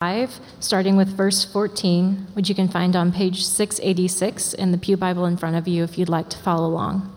5, starting with verse 14, which you can find on page 686 in the Pew Bible in front of you if you'd like to follow along.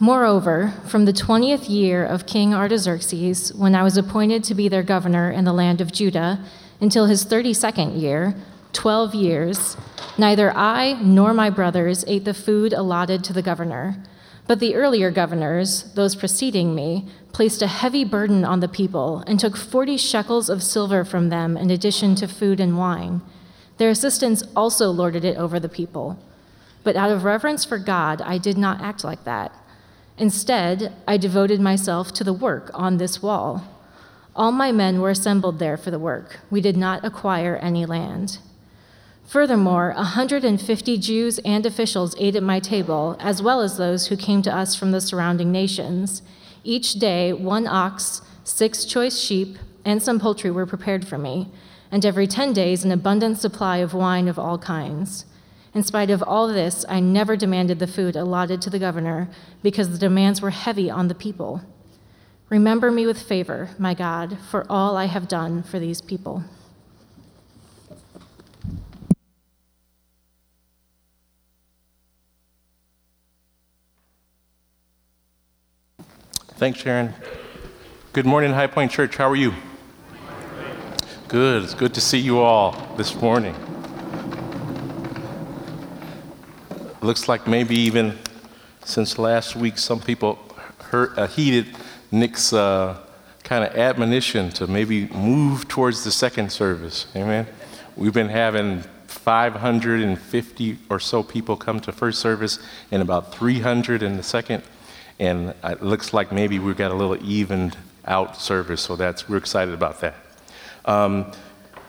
Moreover, from the twentieth year of King Artaxerxes, when I was appointed to be their governor in the land of Judah, until his thirty second year, twelve years, Neither I nor my brothers ate the food allotted to the governor. But the earlier governors, those preceding me, placed a heavy burden on the people and took 40 shekels of silver from them in addition to food and wine. Their assistants also lorded it over the people. But out of reverence for God, I did not act like that. Instead, I devoted myself to the work on this wall. All my men were assembled there for the work. We did not acquire any land. Furthermore, 150 Jews and officials ate at my table, as well as those who came to us from the surrounding nations. Each day, one ox, six choice sheep, and some poultry were prepared for me, and every 10 days, an abundant supply of wine of all kinds. In spite of all this, I never demanded the food allotted to the governor, because the demands were heavy on the people. Remember me with favor, my God, for all I have done for these people. Thanks, Sharon. Good morning, High Point Church. How are you? Good. It's good to see you all this morning. Looks like maybe even since last week, some people heard, uh, heeded Nick's uh, kind of admonition to maybe move towards the second service. Amen. We've been having 550 or so people come to first service and about 300 in the second and it looks like maybe we've got a little evened out service, so that's we're excited about that. Um,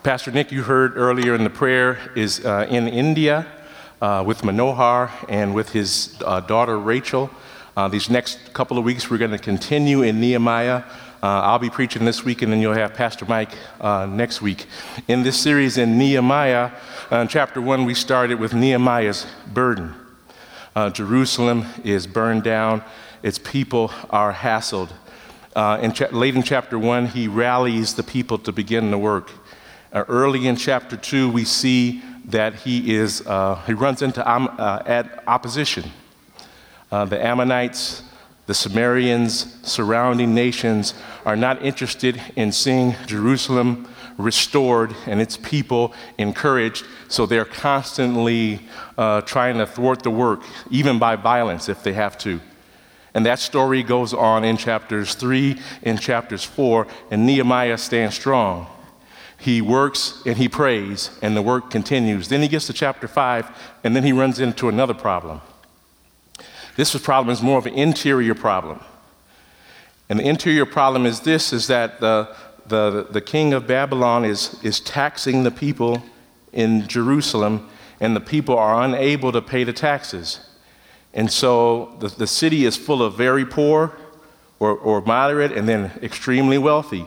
Pastor Nick, you heard earlier in the prayer, is uh, in India uh, with Manohar and with his uh, daughter Rachel. Uh, these next couple of weeks, we're going to continue in Nehemiah. Uh, I'll be preaching this week, and then you'll have Pastor Mike uh, next week. In this series in Nehemiah, in chapter one, we started with Nehemiah's burden. Jerusalem is burned down its people are hassled. Uh, in cha- late in chapter one, he rallies the people to begin the work. Uh, early in chapter two, we see that he is uh, he runs into um, opposition. Uh, the Ammonites, the Sumerians, surrounding nations are not interested in seeing Jerusalem restored and its people encouraged. So they're constantly uh, trying to thwart the work, even by violence if they have to. And that story goes on in chapters 3 and chapters 4, and Nehemiah stands strong. He works and he prays, and the work continues. Then he gets to chapter 5, and then he runs into another problem. This problem is more of an interior problem. And the interior problem is this is that the, the, the king of Babylon is, is taxing the people in Jerusalem, and the people are unable to pay the taxes. And so the, the city is full of very poor or, or moderate and then extremely wealthy.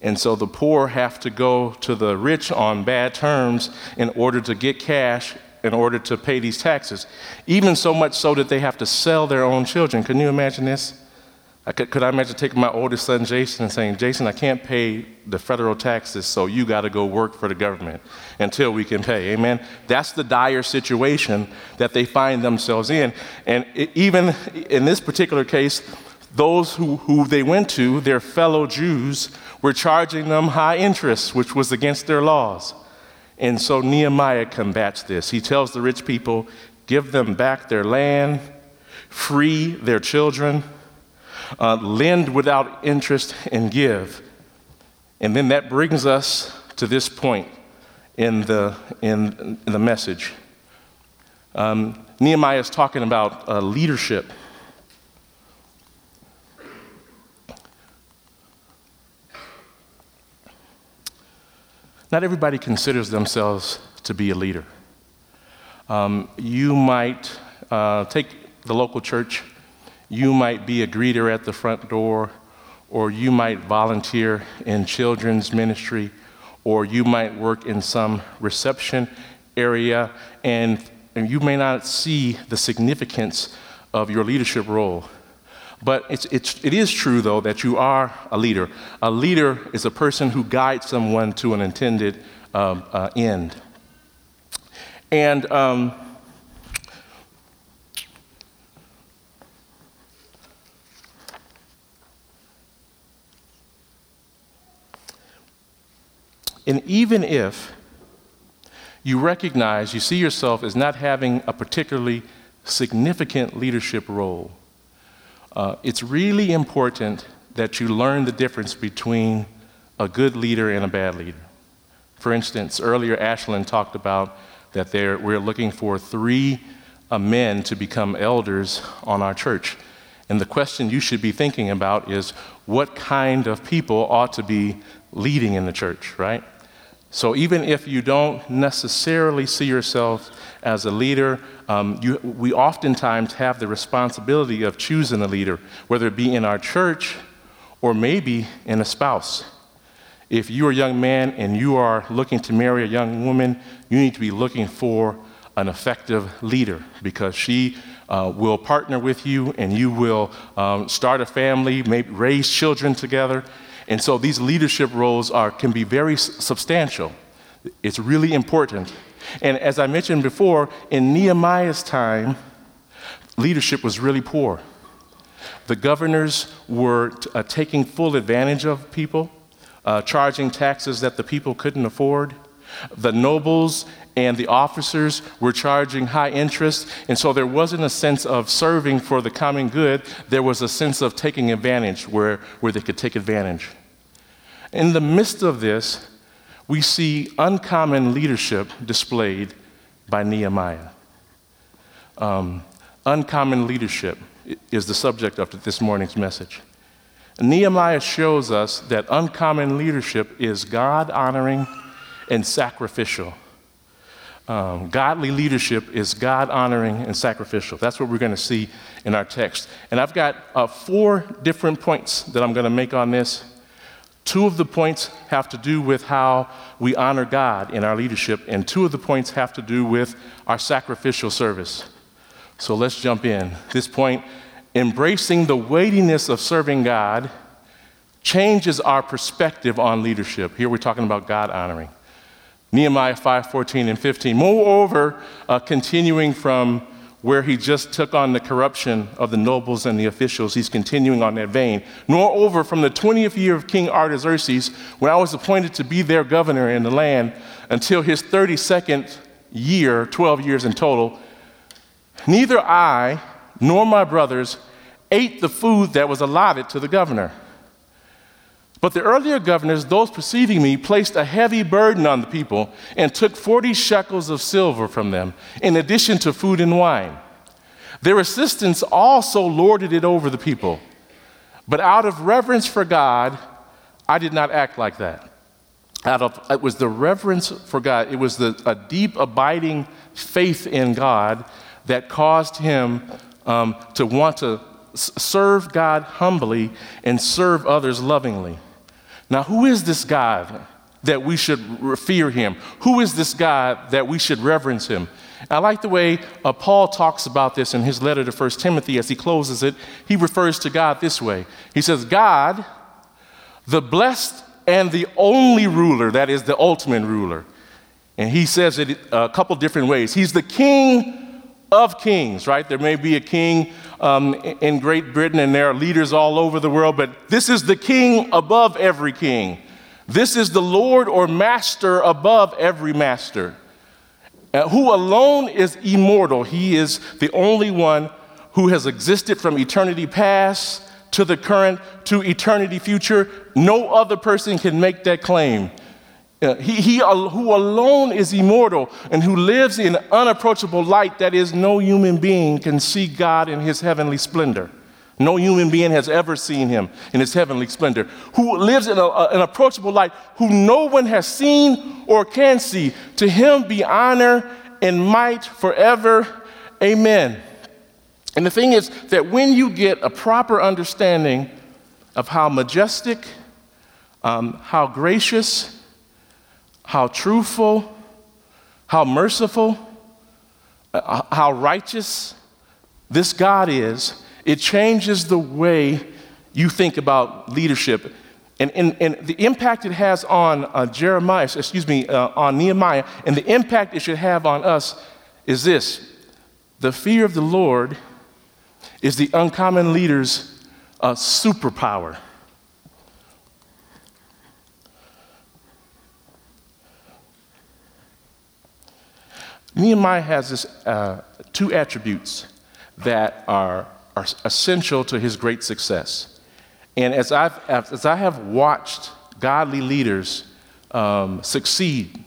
And so the poor have to go to the rich on bad terms in order to get cash in order to pay these taxes. Even so much so that they have to sell their own children. Can you imagine this? I could, could I imagine taking my oldest son, Jason, and saying, Jason, I can't pay the federal taxes, so you got to go work for the government until we can pay. Amen? That's the dire situation that they find themselves in. And it, even in this particular case, those who, who they went to, their fellow Jews, were charging them high interest, which was against their laws. And so Nehemiah combats this. He tells the rich people, give them back their land, free their children uh, lend without interest and give. And then that brings us to this point in the, in, the message. Um, Nehemiah is talking about uh, leadership. Not everybody considers themselves to be a leader. Um, you might uh, take the local church you might be a greeter at the front door, or you might volunteer in children's ministry, or you might work in some reception area. And and you may not see the significance of your leadership role. But it's, it's, it is true, though, that you are a leader. A leader is a person who guides someone to an intended um, uh, end. And um, and even if you recognize, you see yourself as not having a particularly significant leadership role, uh, it's really important that you learn the difference between a good leader and a bad leader. For instance, earlier Ashlyn talked about that we're looking for three uh, men to become elders on our church. And the question you should be thinking about is what kind of people ought to be leading in the church, right? So even if you don't necessarily see yourself as a leader, um, you, we oftentimes have the responsibility of choosing a leader, whether it be in our church or maybe in a spouse. If you're a young man and you are looking to marry a young woman, you need to be looking for an effective leader because she uh, will partner with you and you will um, start a family, maybe raise children together. And so these leadership roles are, can be very substantial. It's really important. And as I mentioned before, in Nehemiah's time, leadership was really poor. The governors were uh, taking full advantage of people, uh, charging taxes that the people couldn't afford. The nobles and the officers were charging high interest, and so there wasn't a sense of serving for the common good. There was a sense of taking advantage where, where they could take advantage. In the midst of this, we see uncommon leadership displayed by Nehemiah. Um, uncommon leadership is the subject of this morning's message. Nehemiah shows us that uncommon leadership is God honoring and sacrificial. Um, godly leadership is God honoring and sacrificial. That's what we're going to see in our text. And I've got uh, four different points that I'm going to make on this. Two of the points have to do with how we honor God in our leadership, and two of the points have to do with our sacrificial service. So let's jump in. This point embracing the weightiness of serving God changes our perspective on leadership. Here we're talking about God honoring. Nehemiah 5 14 and 15. Moreover, uh, continuing from where he just took on the corruption of the nobles and the officials. He's continuing on that vein. Moreover, from the 20th year of King Artaxerxes, when I was appointed to be their governor in the land, until his 32nd year, 12 years in total, neither I nor my brothers ate the food that was allotted to the governor. But the earlier governors, those preceding me, placed a heavy burden on the people and took 40 shekels of silver from them, in addition to food and wine. Their assistants also lorded it over the people. But out of reverence for God, I did not act like that. Out of, it was the reverence for God, it was the, a deep, abiding faith in God that caused him um, to want to serve God humbly and serve others lovingly. Now, who is this God that we should fear him? Who is this God that we should reverence him? I like the way uh, Paul talks about this in his letter to 1 Timothy as he closes it. He refers to God this way He says, God, the blessed and the only ruler, that is the ultimate ruler. And he says it a couple different ways. He's the king of kings, right? There may be a king um, in Great Britain, and there are leaders all over the world, but this is the king above every king. This is the Lord or master above every master, uh, who alone is immortal. He is the only one who has existed from eternity past to the current to eternity future. No other person can make that claim. He, he who alone is immortal and who lives in unapproachable light that is no human being can see God in his heavenly splendor. No human being has ever seen him in his heavenly splendor. Who lives in a, a, an approachable light, who no one has seen or can see. To him be honor and might forever. Amen. And the thing is that when you get a proper understanding of how majestic, um, how gracious, how truthful, how merciful, uh, how righteous this God is, it changes the way you think about leadership. And, and, and the impact it has on uh, Jeremiah, excuse me, uh, on Nehemiah, and the impact it should have on us is this the fear of the Lord is the uncommon leader's uh, superpower. Nehemiah has this, uh, two attributes that are, are essential to his great success. And as, I've, as I have watched godly leaders um, succeed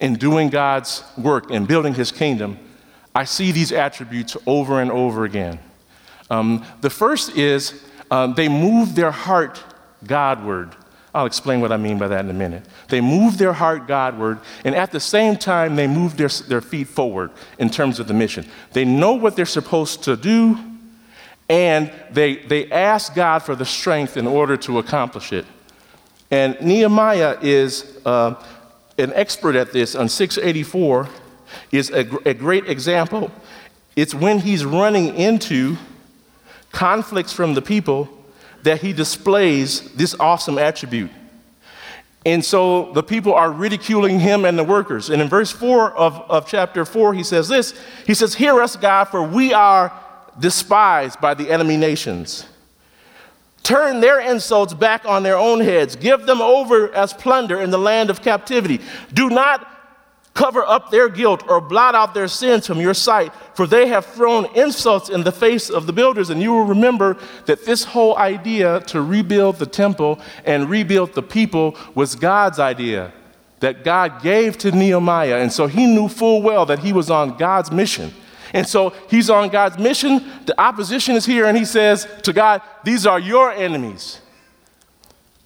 in doing God's work and building his kingdom, I see these attributes over and over again. Um, the first is um, they move their heart Godward. I'll explain what I mean by that in a minute. They move their heart Godward, and at the same time, they move their, their feet forward in terms of the mission. They know what they're supposed to do, and they, they ask God for the strength in order to accomplish it. And Nehemiah is uh, an expert at this on 684, is a, a great example. It's when he's running into conflicts from the people that he displays this awesome attribute. And so the people are ridiculing him and the workers. And in verse 4 of, of chapter 4, he says this He says, Hear us, God, for we are despised by the enemy nations. Turn their insults back on their own heads. Give them over as plunder in the land of captivity. Do not Cover up their guilt or blot out their sins from your sight, for they have thrown insults in the face of the builders. And you will remember that this whole idea to rebuild the temple and rebuild the people was God's idea that God gave to Nehemiah. And so he knew full well that he was on God's mission. And so he's on God's mission. The opposition is here, and he says to God, These are your enemies.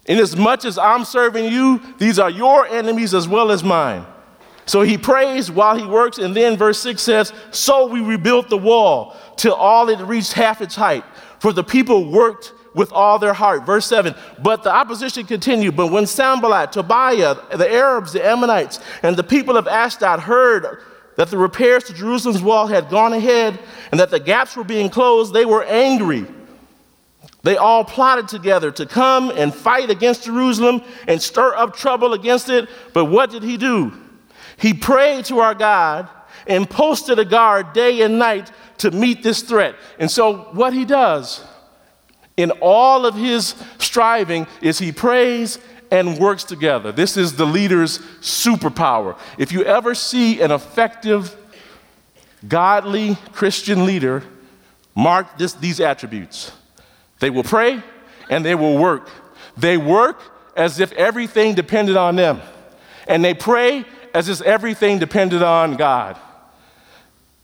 Inasmuch as I'm serving you, these are your enemies as well as mine. So he prays while he works, and then verse 6 says, So we rebuilt the wall till all it reached half its height, for the people worked with all their heart. Verse 7 But the opposition continued. But when Sanballat, Tobiah, the Arabs, the Ammonites, and the people of Ashdod heard that the repairs to Jerusalem's wall had gone ahead and that the gaps were being closed, they were angry. They all plotted together to come and fight against Jerusalem and stir up trouble against it. But what did he do? He prayed to our God and posted a guard day and night to meet this threat. And so, what he does in all of his striving is he prays and works together. This is the leader's superpower. If you ever see an effective, godly Christian leader, mark this, these attributes. They will pray and they will work. They work as if everything depended on them. And they pray as if everything depended on God.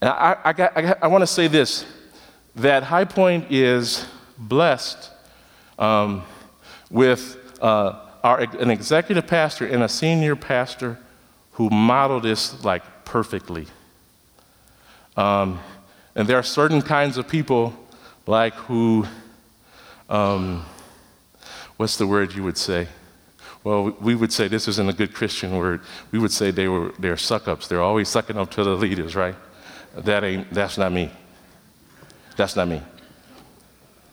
And I, I, got, I, I want to say this that High Point is blessed um, with uh, our, an executive pastor and a senior pastor who model this like perfectly. Um, and there are certain kinds of people like who, um, what's the word you would say? Well, we would say this isn't a good Christian word. We would say they were they're suck ups. They're always sucking up to the leaders, right? That ain't that's not me. That's not me.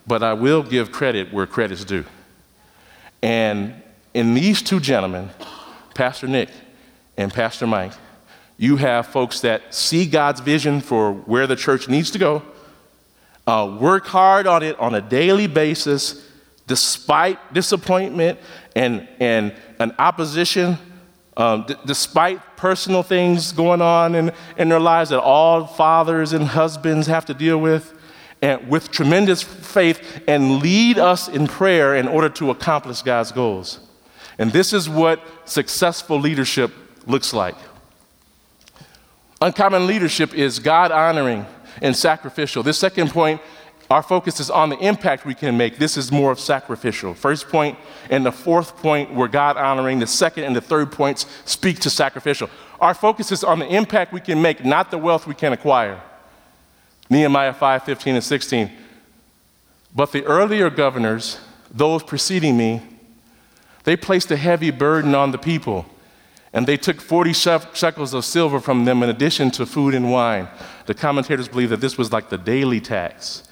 But I will give credit where credit's due. And in these two gentlemen, Pastor Nick and Pastor Mike, you have folks that see God's vision for where the church needs to go, uh, work hard on it on a daily basis, despite disappointment and, and an opposition, um, d- despite personal things going on in, in their lives that all fathers and husbands have to deal with, and with tremendous faith, and lead us in prayer in order to accomplish God's goals. And this is what successful leadership looks like. Uncommon leadership is God honoring and sacrificial. This second point our focus is on the impact we can make. This is more of sacrificial. First point and the fourth point were God honoring. The second and the third points speak to sacrificial. Our focus is on the impact we can make, not the wealth we can acquire. Nehemiah 5 15 and 16. But the earlier governors, those preceding me, they placed a heavy burden on the people, And they took 40 shekels of silver from them in addition to food and wine. The commentators believe that this was like the daily tax.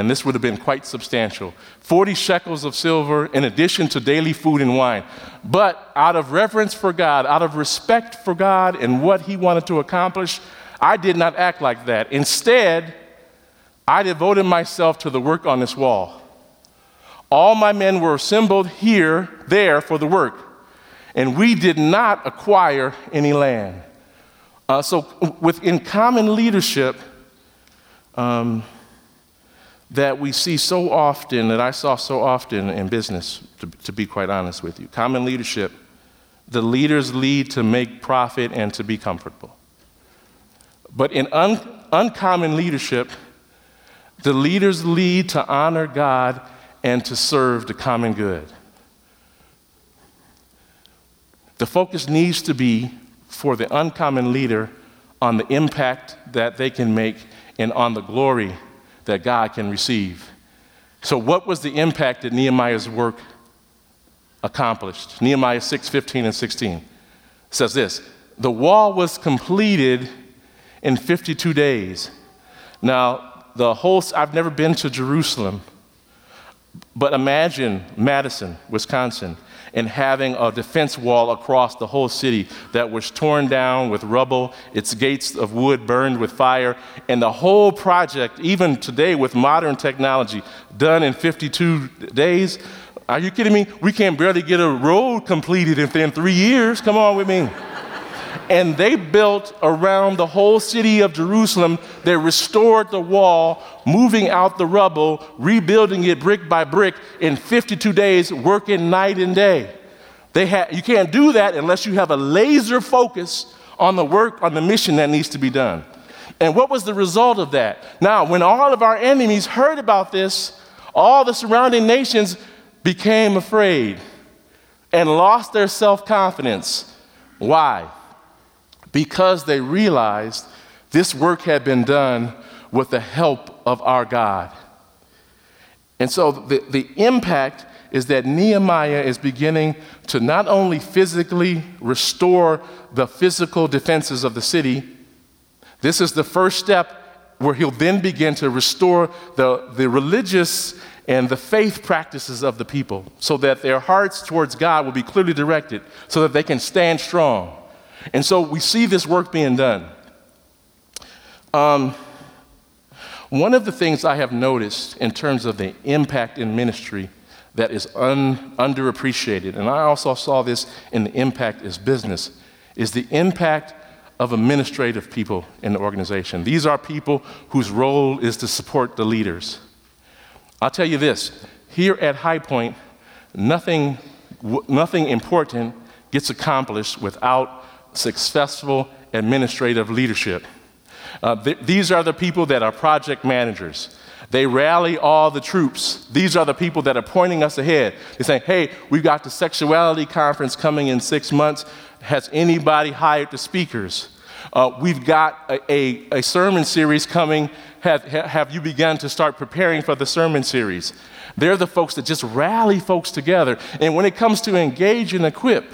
And this would have been quite substantial 40 shekels of silver in addition to daily food and wine. But out of reverence for God, out of respect for God and what He wanted to accomplish, I did not act like that. Instead, I devoted myself to the work on this wall. All my men were assembled here, there for the work, and we did not acquire any land. Uh, so, within common leadership, um, that we see so often, that I saw so often in business, to, to be quite honest with you. Common leadership, the leaders lead to make profit and to be comfortable. But in un- uncommon leadership, the leaders lead to honor God and to serve the common good. The focus needs to be for the uncommon leader on the impact that they can make and on the glory that God can receive. So, what was the impact that Nehemiah's work accomplished? Nehemiah 6 15 and 16 says this The wall was completed in 52 days. Now, the whole, I've never been to Jerusalem, but imagine Madison, Wisconsin and having a defense wall across the whole city that was torn down with rubble, its gates of wood burned with fire, and the whole project, even today with modern technology, done in 52 days. Are you kidding me? We can't barely get a road completed within three years. Come on with me and they built around the whole city of Jerusalem. They restored the wall, moving out the rubble, rebuilding it brick by brick in 52 days, working night and day. They had, you can't do that unless you have a laser focus on the work, on the mission that needs to be done. And what was the result of that? Now, when all of our enemies heard about this, all the surrounding nations became afraid and lost their self confidence. Why? Because they realized this work had been done with the help of our God. And so the, the impact is that Nehemiah is beginning to not only physically restore the physical defenses of the city, this is the first step where he'll then begin to restore the, the religious and the faith practices of the people so that their hearts towards God will be clearly directed so that they can stand strong. And so we see this work being done. Um, one of the things I have noticed in terms of the impact in ministry that is un, underappreciated, and I also saw this in the impact as business, is the impact of administrative people in the organization. These are people whose role is to support the leaders. I'll tell you this here at High Point, nothing, nothing important gets accomplished without successful administrative leadership. Uh, th- these are the people that are project managers. They rally all the troops. These are the people that are pointing us ahead. They say, hey, we've got the sexuality conference coming in six months. Has anybody hired the speakers? Uh, we've got a, a, a, sermon series coming. Have, have you begun to start preparing for the sermon series? They're the folks that just rally folks together. And when it comes to engage and equip,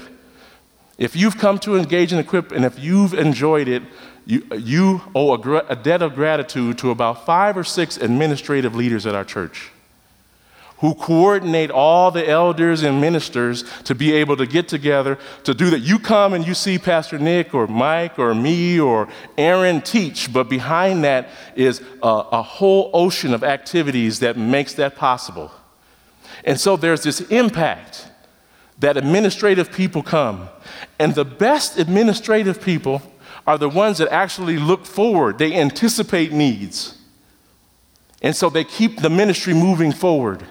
if you've come to engage and Equip and if you've enjoyed it, you, you owe a, a debt of gratitude to about five or six administrative leaders at our church who coordinate all the elders and ministers to be able to get together to do that. You come and you see Pastor Nick or Mike or me or Aaron teach, but behind that is a, a whole ocean of activities that makes that possible. And so there's this impact that administrative people come. And the best administrative people are the ones that actually look forward, they anticipate needs. And so they keep the ministry moving forward.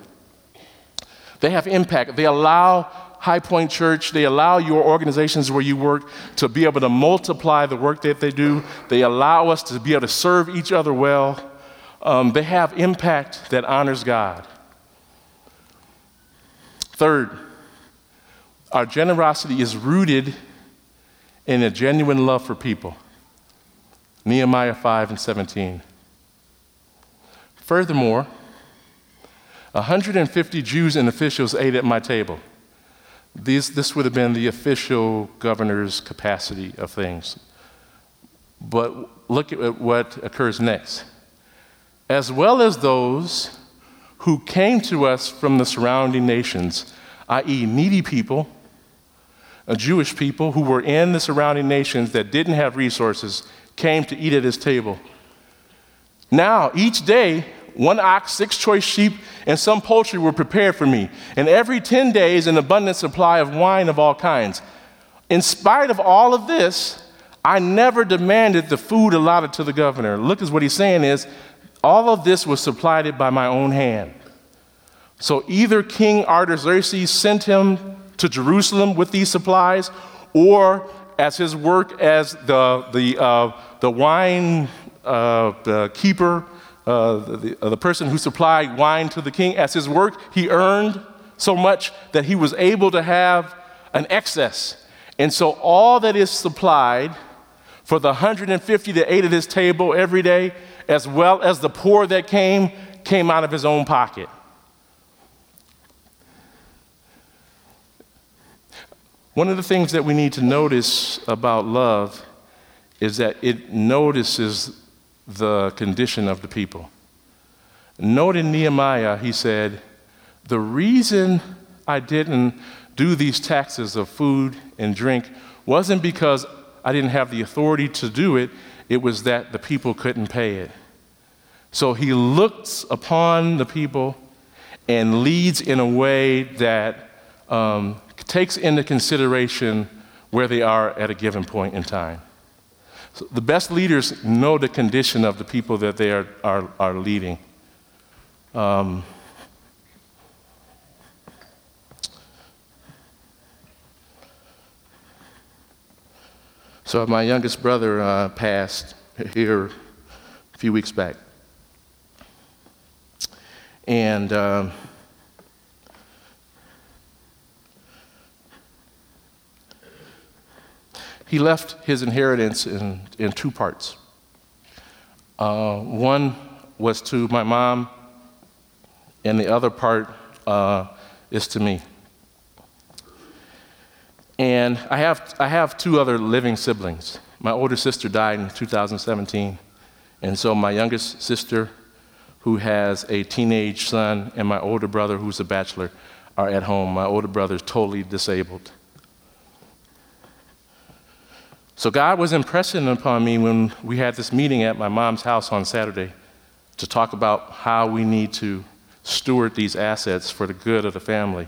They have impact. They allow High Point Church, they allow your organizations where you work to be able to multiply the work that they do. They allow us to be able to serve each other well. Um, they have impact that honors God. Third, our generosity is rooted in a genuine love for people. Nehemiah 5 and 17. Furthermore, 150 Jews and officials ate at my table. These, this would have been the official governor's capacity of things. But look at what occurs next. As well as those who came to us from the surrounding nations, i.e., needy people, Jewish people who were in the surrounding nations that didn't have resources, came to eat at his table. Now, each day, one ox, six choice sheep, and some poultry were prepared for me, and every 10 days, an abundant supply of wine of all kinds. In spite of all of this, I never demanded the food allotted to the governor. Look at what he's saying is, all of this was supplied by my own hand. So either King Artaxerxes sent him to Jerusalem with these supplies, or as his work as the, the, uh, the wine uh, the keeper, uh, the, uh, the person who supplied wine to the king, as his work, he earned so much that he was able to have an excess. And so all that is supplied for the 150 that ate at his table every day, as well as the poor that came, came out of his own pocket. One of the things that we need to notice about love is that it notices the condition of the people. Note in Nehemiah, he said, The reason I didn't do these taxes of food and drink wasn't because I didn't have the authority to do it, it was that the people couldn't pay it. So he looks upon the people and leads in a way that um, takes into consideration where they are at a given point in time. So the best leaders know the condition of the people that they are, are, are leading. Um, so my youngest brother uh, passed here a few weeks back. And um, he left his inheritance in, in two parts. Uh, one was to my mom, and the other part uh, is to me. And I have, I have two other living siblings. My older sister died in 2017, and so my youngest sister who has a teenage son, and my older brother, who's a bachelor, are at home. My older brother is totally disabled. So God was impressing upon me when we had this meeting at my mom's house on Saturday to talk about how we need to steward these assets for the good of the family.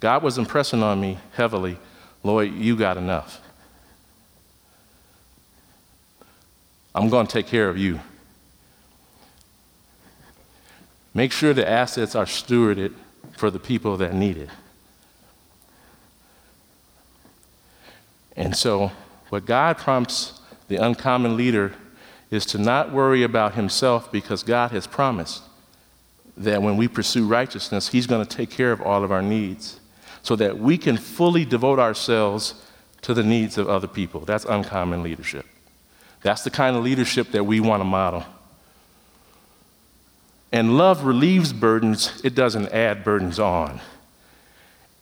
God was impressing on me heavily, Lloyd, you got enough. I'm going to take care of you. Make sure the assets are stewarded for the people that need it. And so, what God prompts the uncommon leader is to not worry about himself because God has promised that when we pursue righteousness, He's going to take care of all of our needs so that we can fully devote ourselves to the needs of other people. That's uncommon leadership. That's the kind of leadership that we want to model. And love relieves burdens, it doesn't add burdens on.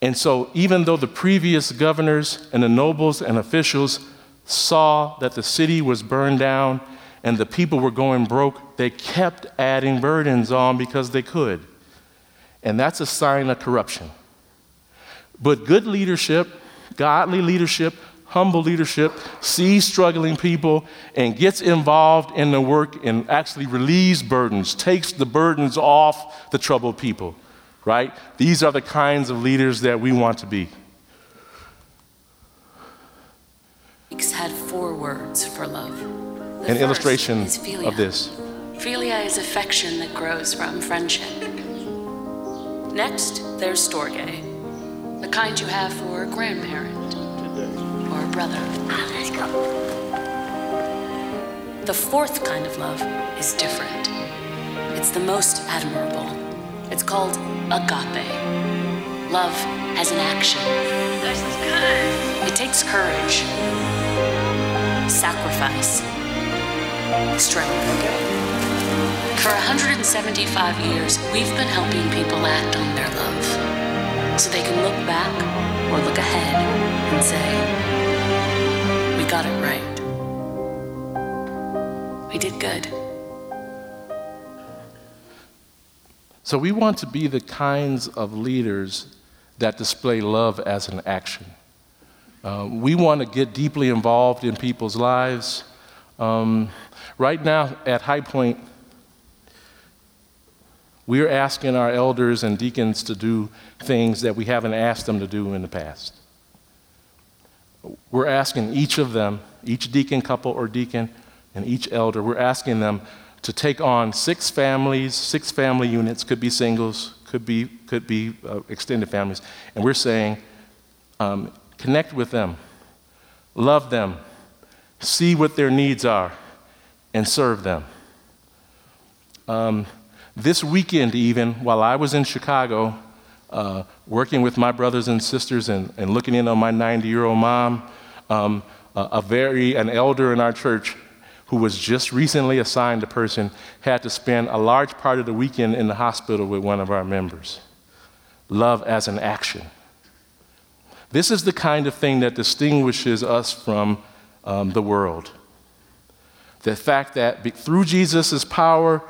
And so, even though the previous governors and the nobles and officials saw that the city was burned down and the people were going broke, they kept adding burdens on because they could. And that's a sign of corruption. But good leadership, godly leadership, humble leadership sees struggling people and gets involved in the work and actually relieves burdens, takes the burdens off the troubled people, right? These are the kinds of leaders that we want to be. Had four words for love. The An illustration of this. Philia is affection that grows from friendship. Next, there's storge, the kind you have for a grandparent or a brother. Ah, let's go. The fourth kind of love is different. It's the most admirable. It's called agape. Love has an action. This is good. It takes courage, sacrifice, strength. For 175 years, we've been helping people act on their love. so they can look back or look ahead and say, We got it right. We did good. So we want to be the kinds of leaders that display love as an action. Uh, we want to get deeply involved in people's lives. Um, right now at High Point, we're asking our elders and deacons to do things that we haven't asked them to do in the past. We're asking each of them, each deacon couple or deacon, and each elder, we're asking them to take on six families, six family units, could be singles, could be, could be uh, extended families. And we're saying, um, connect with them, love them, see what their needs are, and serve them. Um, this weekend, even, while I was in Chicago, uh, working with my brothers and sisters and, and looking in on my 90 year old mom, um, a, a very, an elder in our church who was just recently assigned a person, had to spend a large part of the weekend in the hospital with one of our members. Love as an action. This is the kind of thing that distinguishes us from um, the world. The fact that through Jesus' power,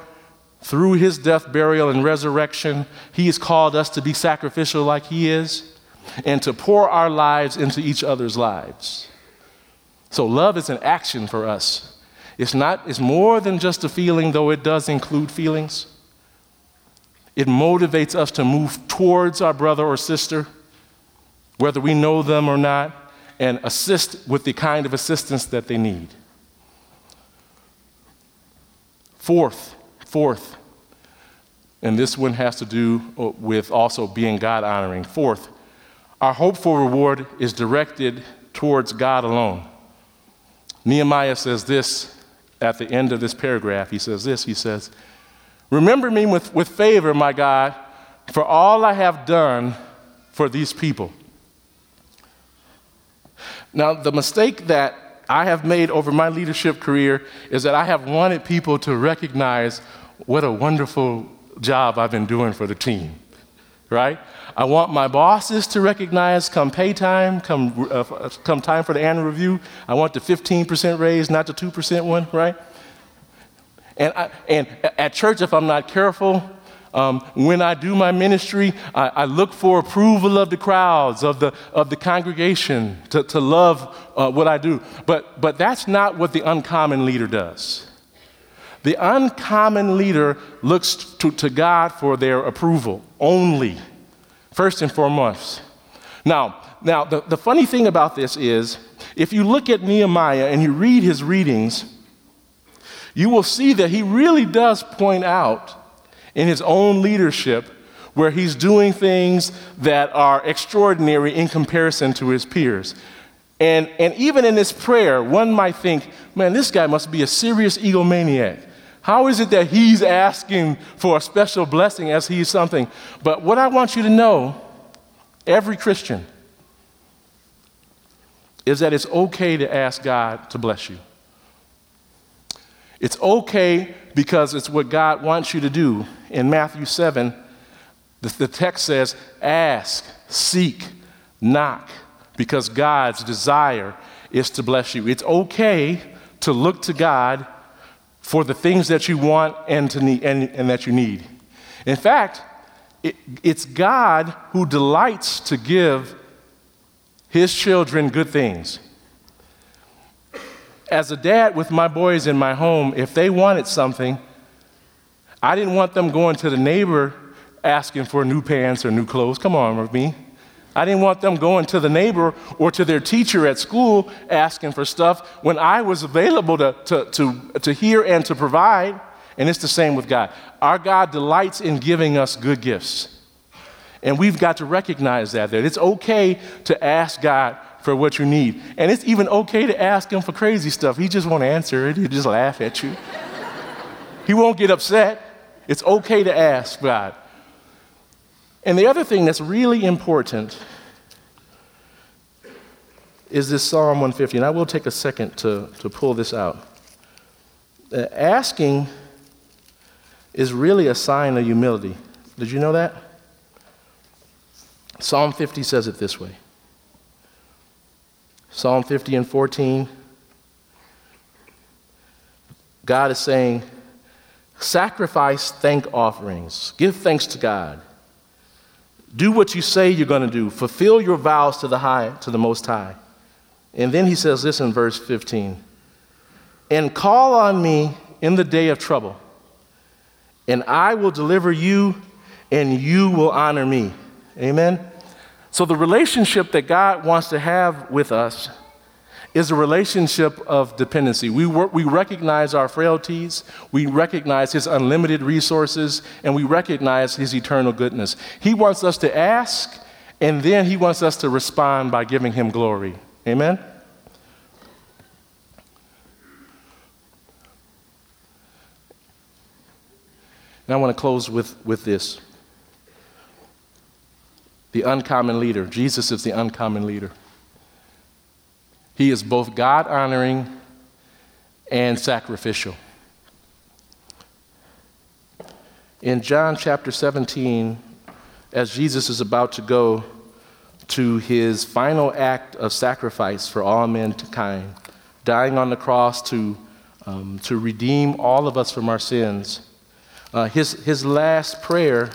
through his death, burial, and resurrection, he has called us to be sacrificial like he is and to pour our lives into each other's lives. So, love is an action for us. It's, not, it's more than just a feeling, though it does include feelings. It motivates us to move towards our brother or sister, whether we know them or not, and assist with the kind of assistance that they need. Fourth, fourth, and this one has to do uh, with also being God honoring. Fourth, our hope for reward is directed towards God alone. Nehemiah says this at the end of this paragraph, he says this He says, Remember me with, with favor, my God, for all I have done for these people. Now, the mistake that I have made over my leadership career is that I have wanted people to recognize what a wonderful job I've been doing for the team, right? I want my bosses to recognize come pay time, come, uh, come time for the annual review, I want the 15% raise, not the 2% one, right? And, I, and at church, if I'm not careful, um, when I do my ministry, I, I, look for approval of the crowds, of the, of the congregation, to, to love uh, what I do. But, but that's not what the uncommon leader does. The uncommon leader looks to, to God for their approval only first and foremost. Now, now the, the funny thing about this is if you look at Nehemiah and you read his readings, you will see that he really does point out in his own leadership where he's doing things that are extraordinary in comparison to his peers. And, and even in this prayer, one might think, man, this guy must be a serious egomaniac. How is it that he's asking for a special blessing as he's something? But what I want you to know, every Christian, is that it's okay to ask God to bless you. It's okay because it's what God wants you to do. In Matthew 7, the, the text says, Ask, seek, knock, because God's desire is to bless you. It's okay to look to God for the things that you want and, to need, and, and that you need. In fact, it, it's God who delights to give his children good things. As a dad with my boys in my home, if they wanted something, I didn't want them going to the neighbor asking for new pants or new clothes. Come on with me. I didn't want them going to the neighbor or to their teacher at school asking for stuff when I was available to, to, to, to hear and to provide. And it's the same with God. Our God delights in giving us good gifts. And we've got to recognize that, that it's okay to ask God for what you need. And it's even okay to ask Him for crazy stuff. He just won't answer it, He'll just laugh at you. he won't get upset. It's okay to ask God. And the other thing that's really important is this Psalm 150, and I will take a second to, to pull this out. Uh, asking is really a sign of humility. Did you know that? Psalm 50 says it this way Psalm 50 and 14. God is saying, sacrifice thank offerings, give thanks to God. Do what you say you're going to do. Fulfill your vows to the high, to the most high. And then he says this in verse 15. And call on me in the day of trouble, and I will deliver you, and you will honor me. Amen. So the relationship that God wants to have with us is a relationship of dependency. We, work, we recognize our frailties, we recognize His unlimited resources, and we recognize His eternal goodness. He wants us to ask, and then He wants us to respond by giving Him glory. Amen? And I want to close with, with this the uncommon leader. Jesus is the uncommon leader. He is both God honoring and sacrificial. In John chapter 17, as Jesus is about to go to his final act of sacrifice for all mankind, dying on the cross to, um, to redeem all of us from our sins, uh, his, his last prayer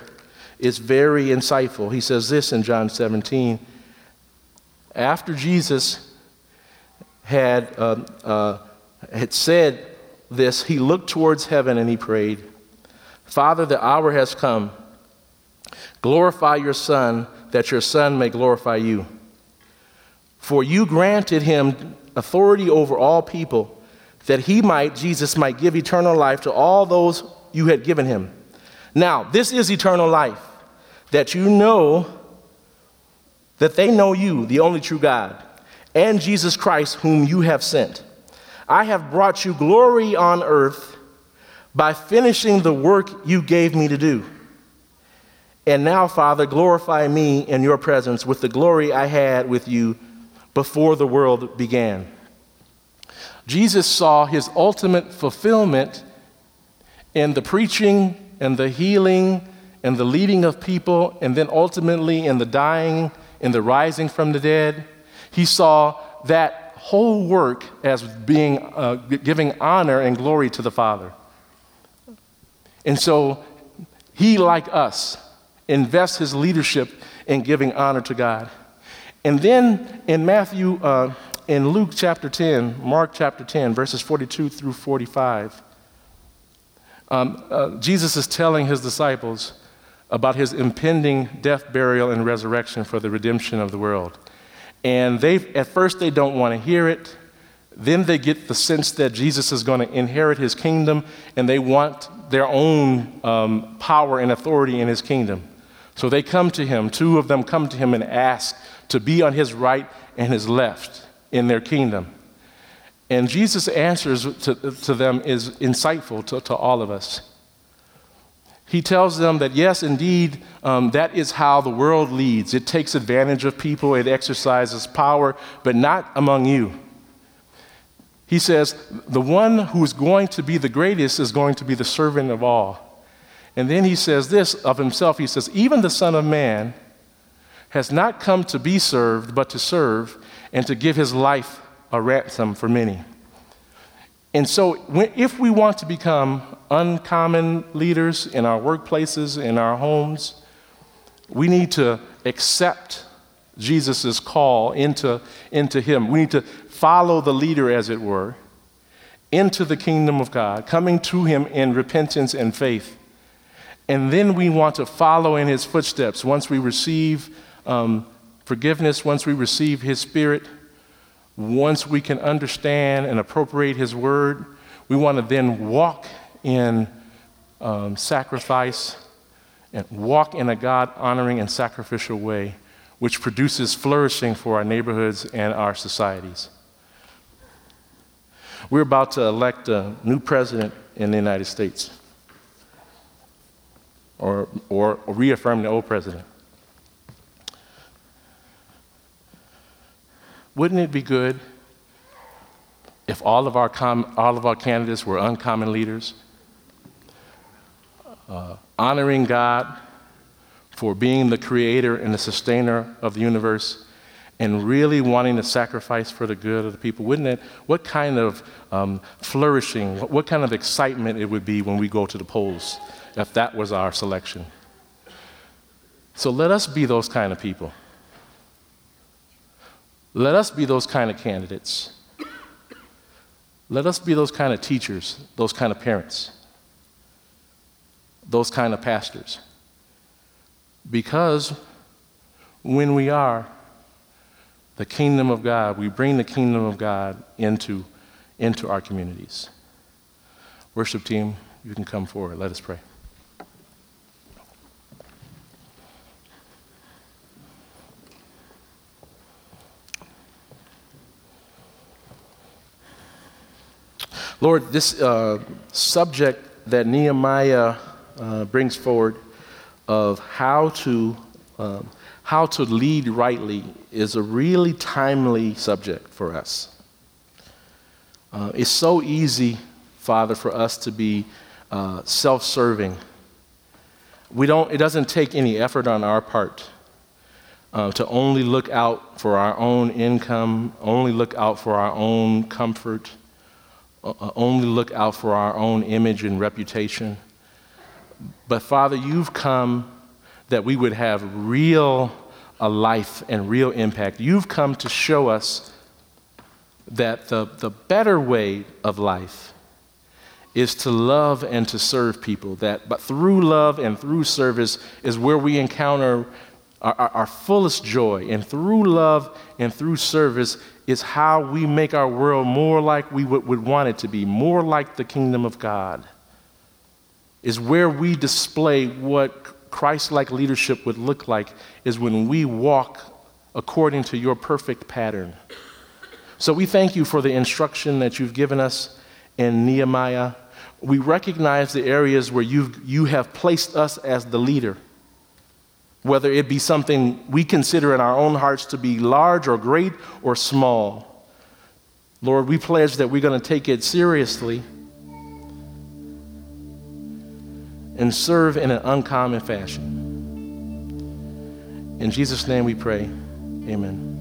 is very insightful. He says this in John 17 After Jesus had, uh, uh, had said this, he looked towards heaven and he prayed, Father, the hour has come. Glorify your Son, that your Son may glorify you. For you granted him authority over all people, that he might, Jesus might give eternal life to all those you had given him. Now, this is eternal life, that you know that they know you, the only true God and Jesus Christ, whom you have sent. I have brought you glory on earth by finishing the work you gave me to do. And now, Father, glorify me in your presence with the glory I had with you before the world began. Jesus saw his ultimate fulfillment in the preaching and the healing and the leading of people, and then ultimately in the dying and the rising from the dead. He saw that whole work as being uh, giving honor and glory to the Father. And so he, like us, invests his leadership in giving honor to God. And then in Matthew, uh, in Luke chapter 10, Mark chapter 10, verses 42 through 45, um, uh, Jesus is telling his disciples about his impending death, burial, and resurrection for the redemption of the world. And they, at first, they don't want to hear it. Then they get the sense that Jesus is going to inherit his kingdom, and they want their own um, power and authority in his kingdom. So they come to him. Two of them come to him and ask to be on his right and his left in their kingdom. And Jesus' answers to, to them is insightful to, to all of us. He tells them that, yes, indeed, um, that is how the world leads. It takes advantage of people, it exercises power, but not among you. He says, the one who is going to be the greatest is going to be the servant of all. And then he says this of himself he says, even the Son of Man has not come to be served, but to serve and to give his life a ransom for many. And so, if we want to become uncommon leaders in our workplaces, in our homes, we need to accept Jesus' call into, into Him. We need to follow the leader, as it were, into the kingdom of God, coming to Him in repentance and faith. And then we want to follow in His footsteps once we receive um, forgiveness, once we receive His Spirit once we can understand and appropriate His word, we want to then walk in um, sacrifice and walk in a God honoring and sacrificial way, which produces flourishing for our neighborhoods and our societies. We're about to elect a new president in the United States or, or, or reaffirm the old president. Wouldn't it be good if all of our, com- all of our candidates were uncommon leaders, uh, honoring God, for being the creator and the sustainer of the universe and really wanting to sacrifice for the good of the people. Wouldn't it? What kind of um, flourishing, what, what kind of excitement it would be when we go to the polls if that was our selection? So let us be those kind of people. Let us be those kind of candidates. Let us be those kind of teachers, those kind of parents, those kind of pastors. Because when we are the kingdom of God, we bring the kingdom of God into, into our communities. Worship team, you can come forward. Let us pray. Lord, this uh, subject that Nehemiah uh, brings forward of how to, um, how to lead rightly is a really timely subject for us. Uh, it's so easy, Father, for us to be uh, self serving. We don't, it doesn't take any effort on our part uh, to only look out for our own income, only look out for our own comfort, Uh, only look out for our own image and reputation. But Father, you've come that we would have real a life and real impact. You've come to show us that the, the better way of life is to love and to serve people. That, but through love and through service is where we encounter our, our, our fullest joy. And through love and through service is how we make our world more like we would, would want it to be, more like the kingdom of God is where we display what Christ like leadership would look like, is when we walk according to your perfect pattern. So we thank you for the instruction that you've given us in Nehemiah. We recognize the areas where you've, you have placed us as the leader, whether it be something we consider in our own hearts to be large or great or small. Lord, we pledge that we're going to take it seriously and serve in an uncommon fashion. In Jesus' name we pray. Amen.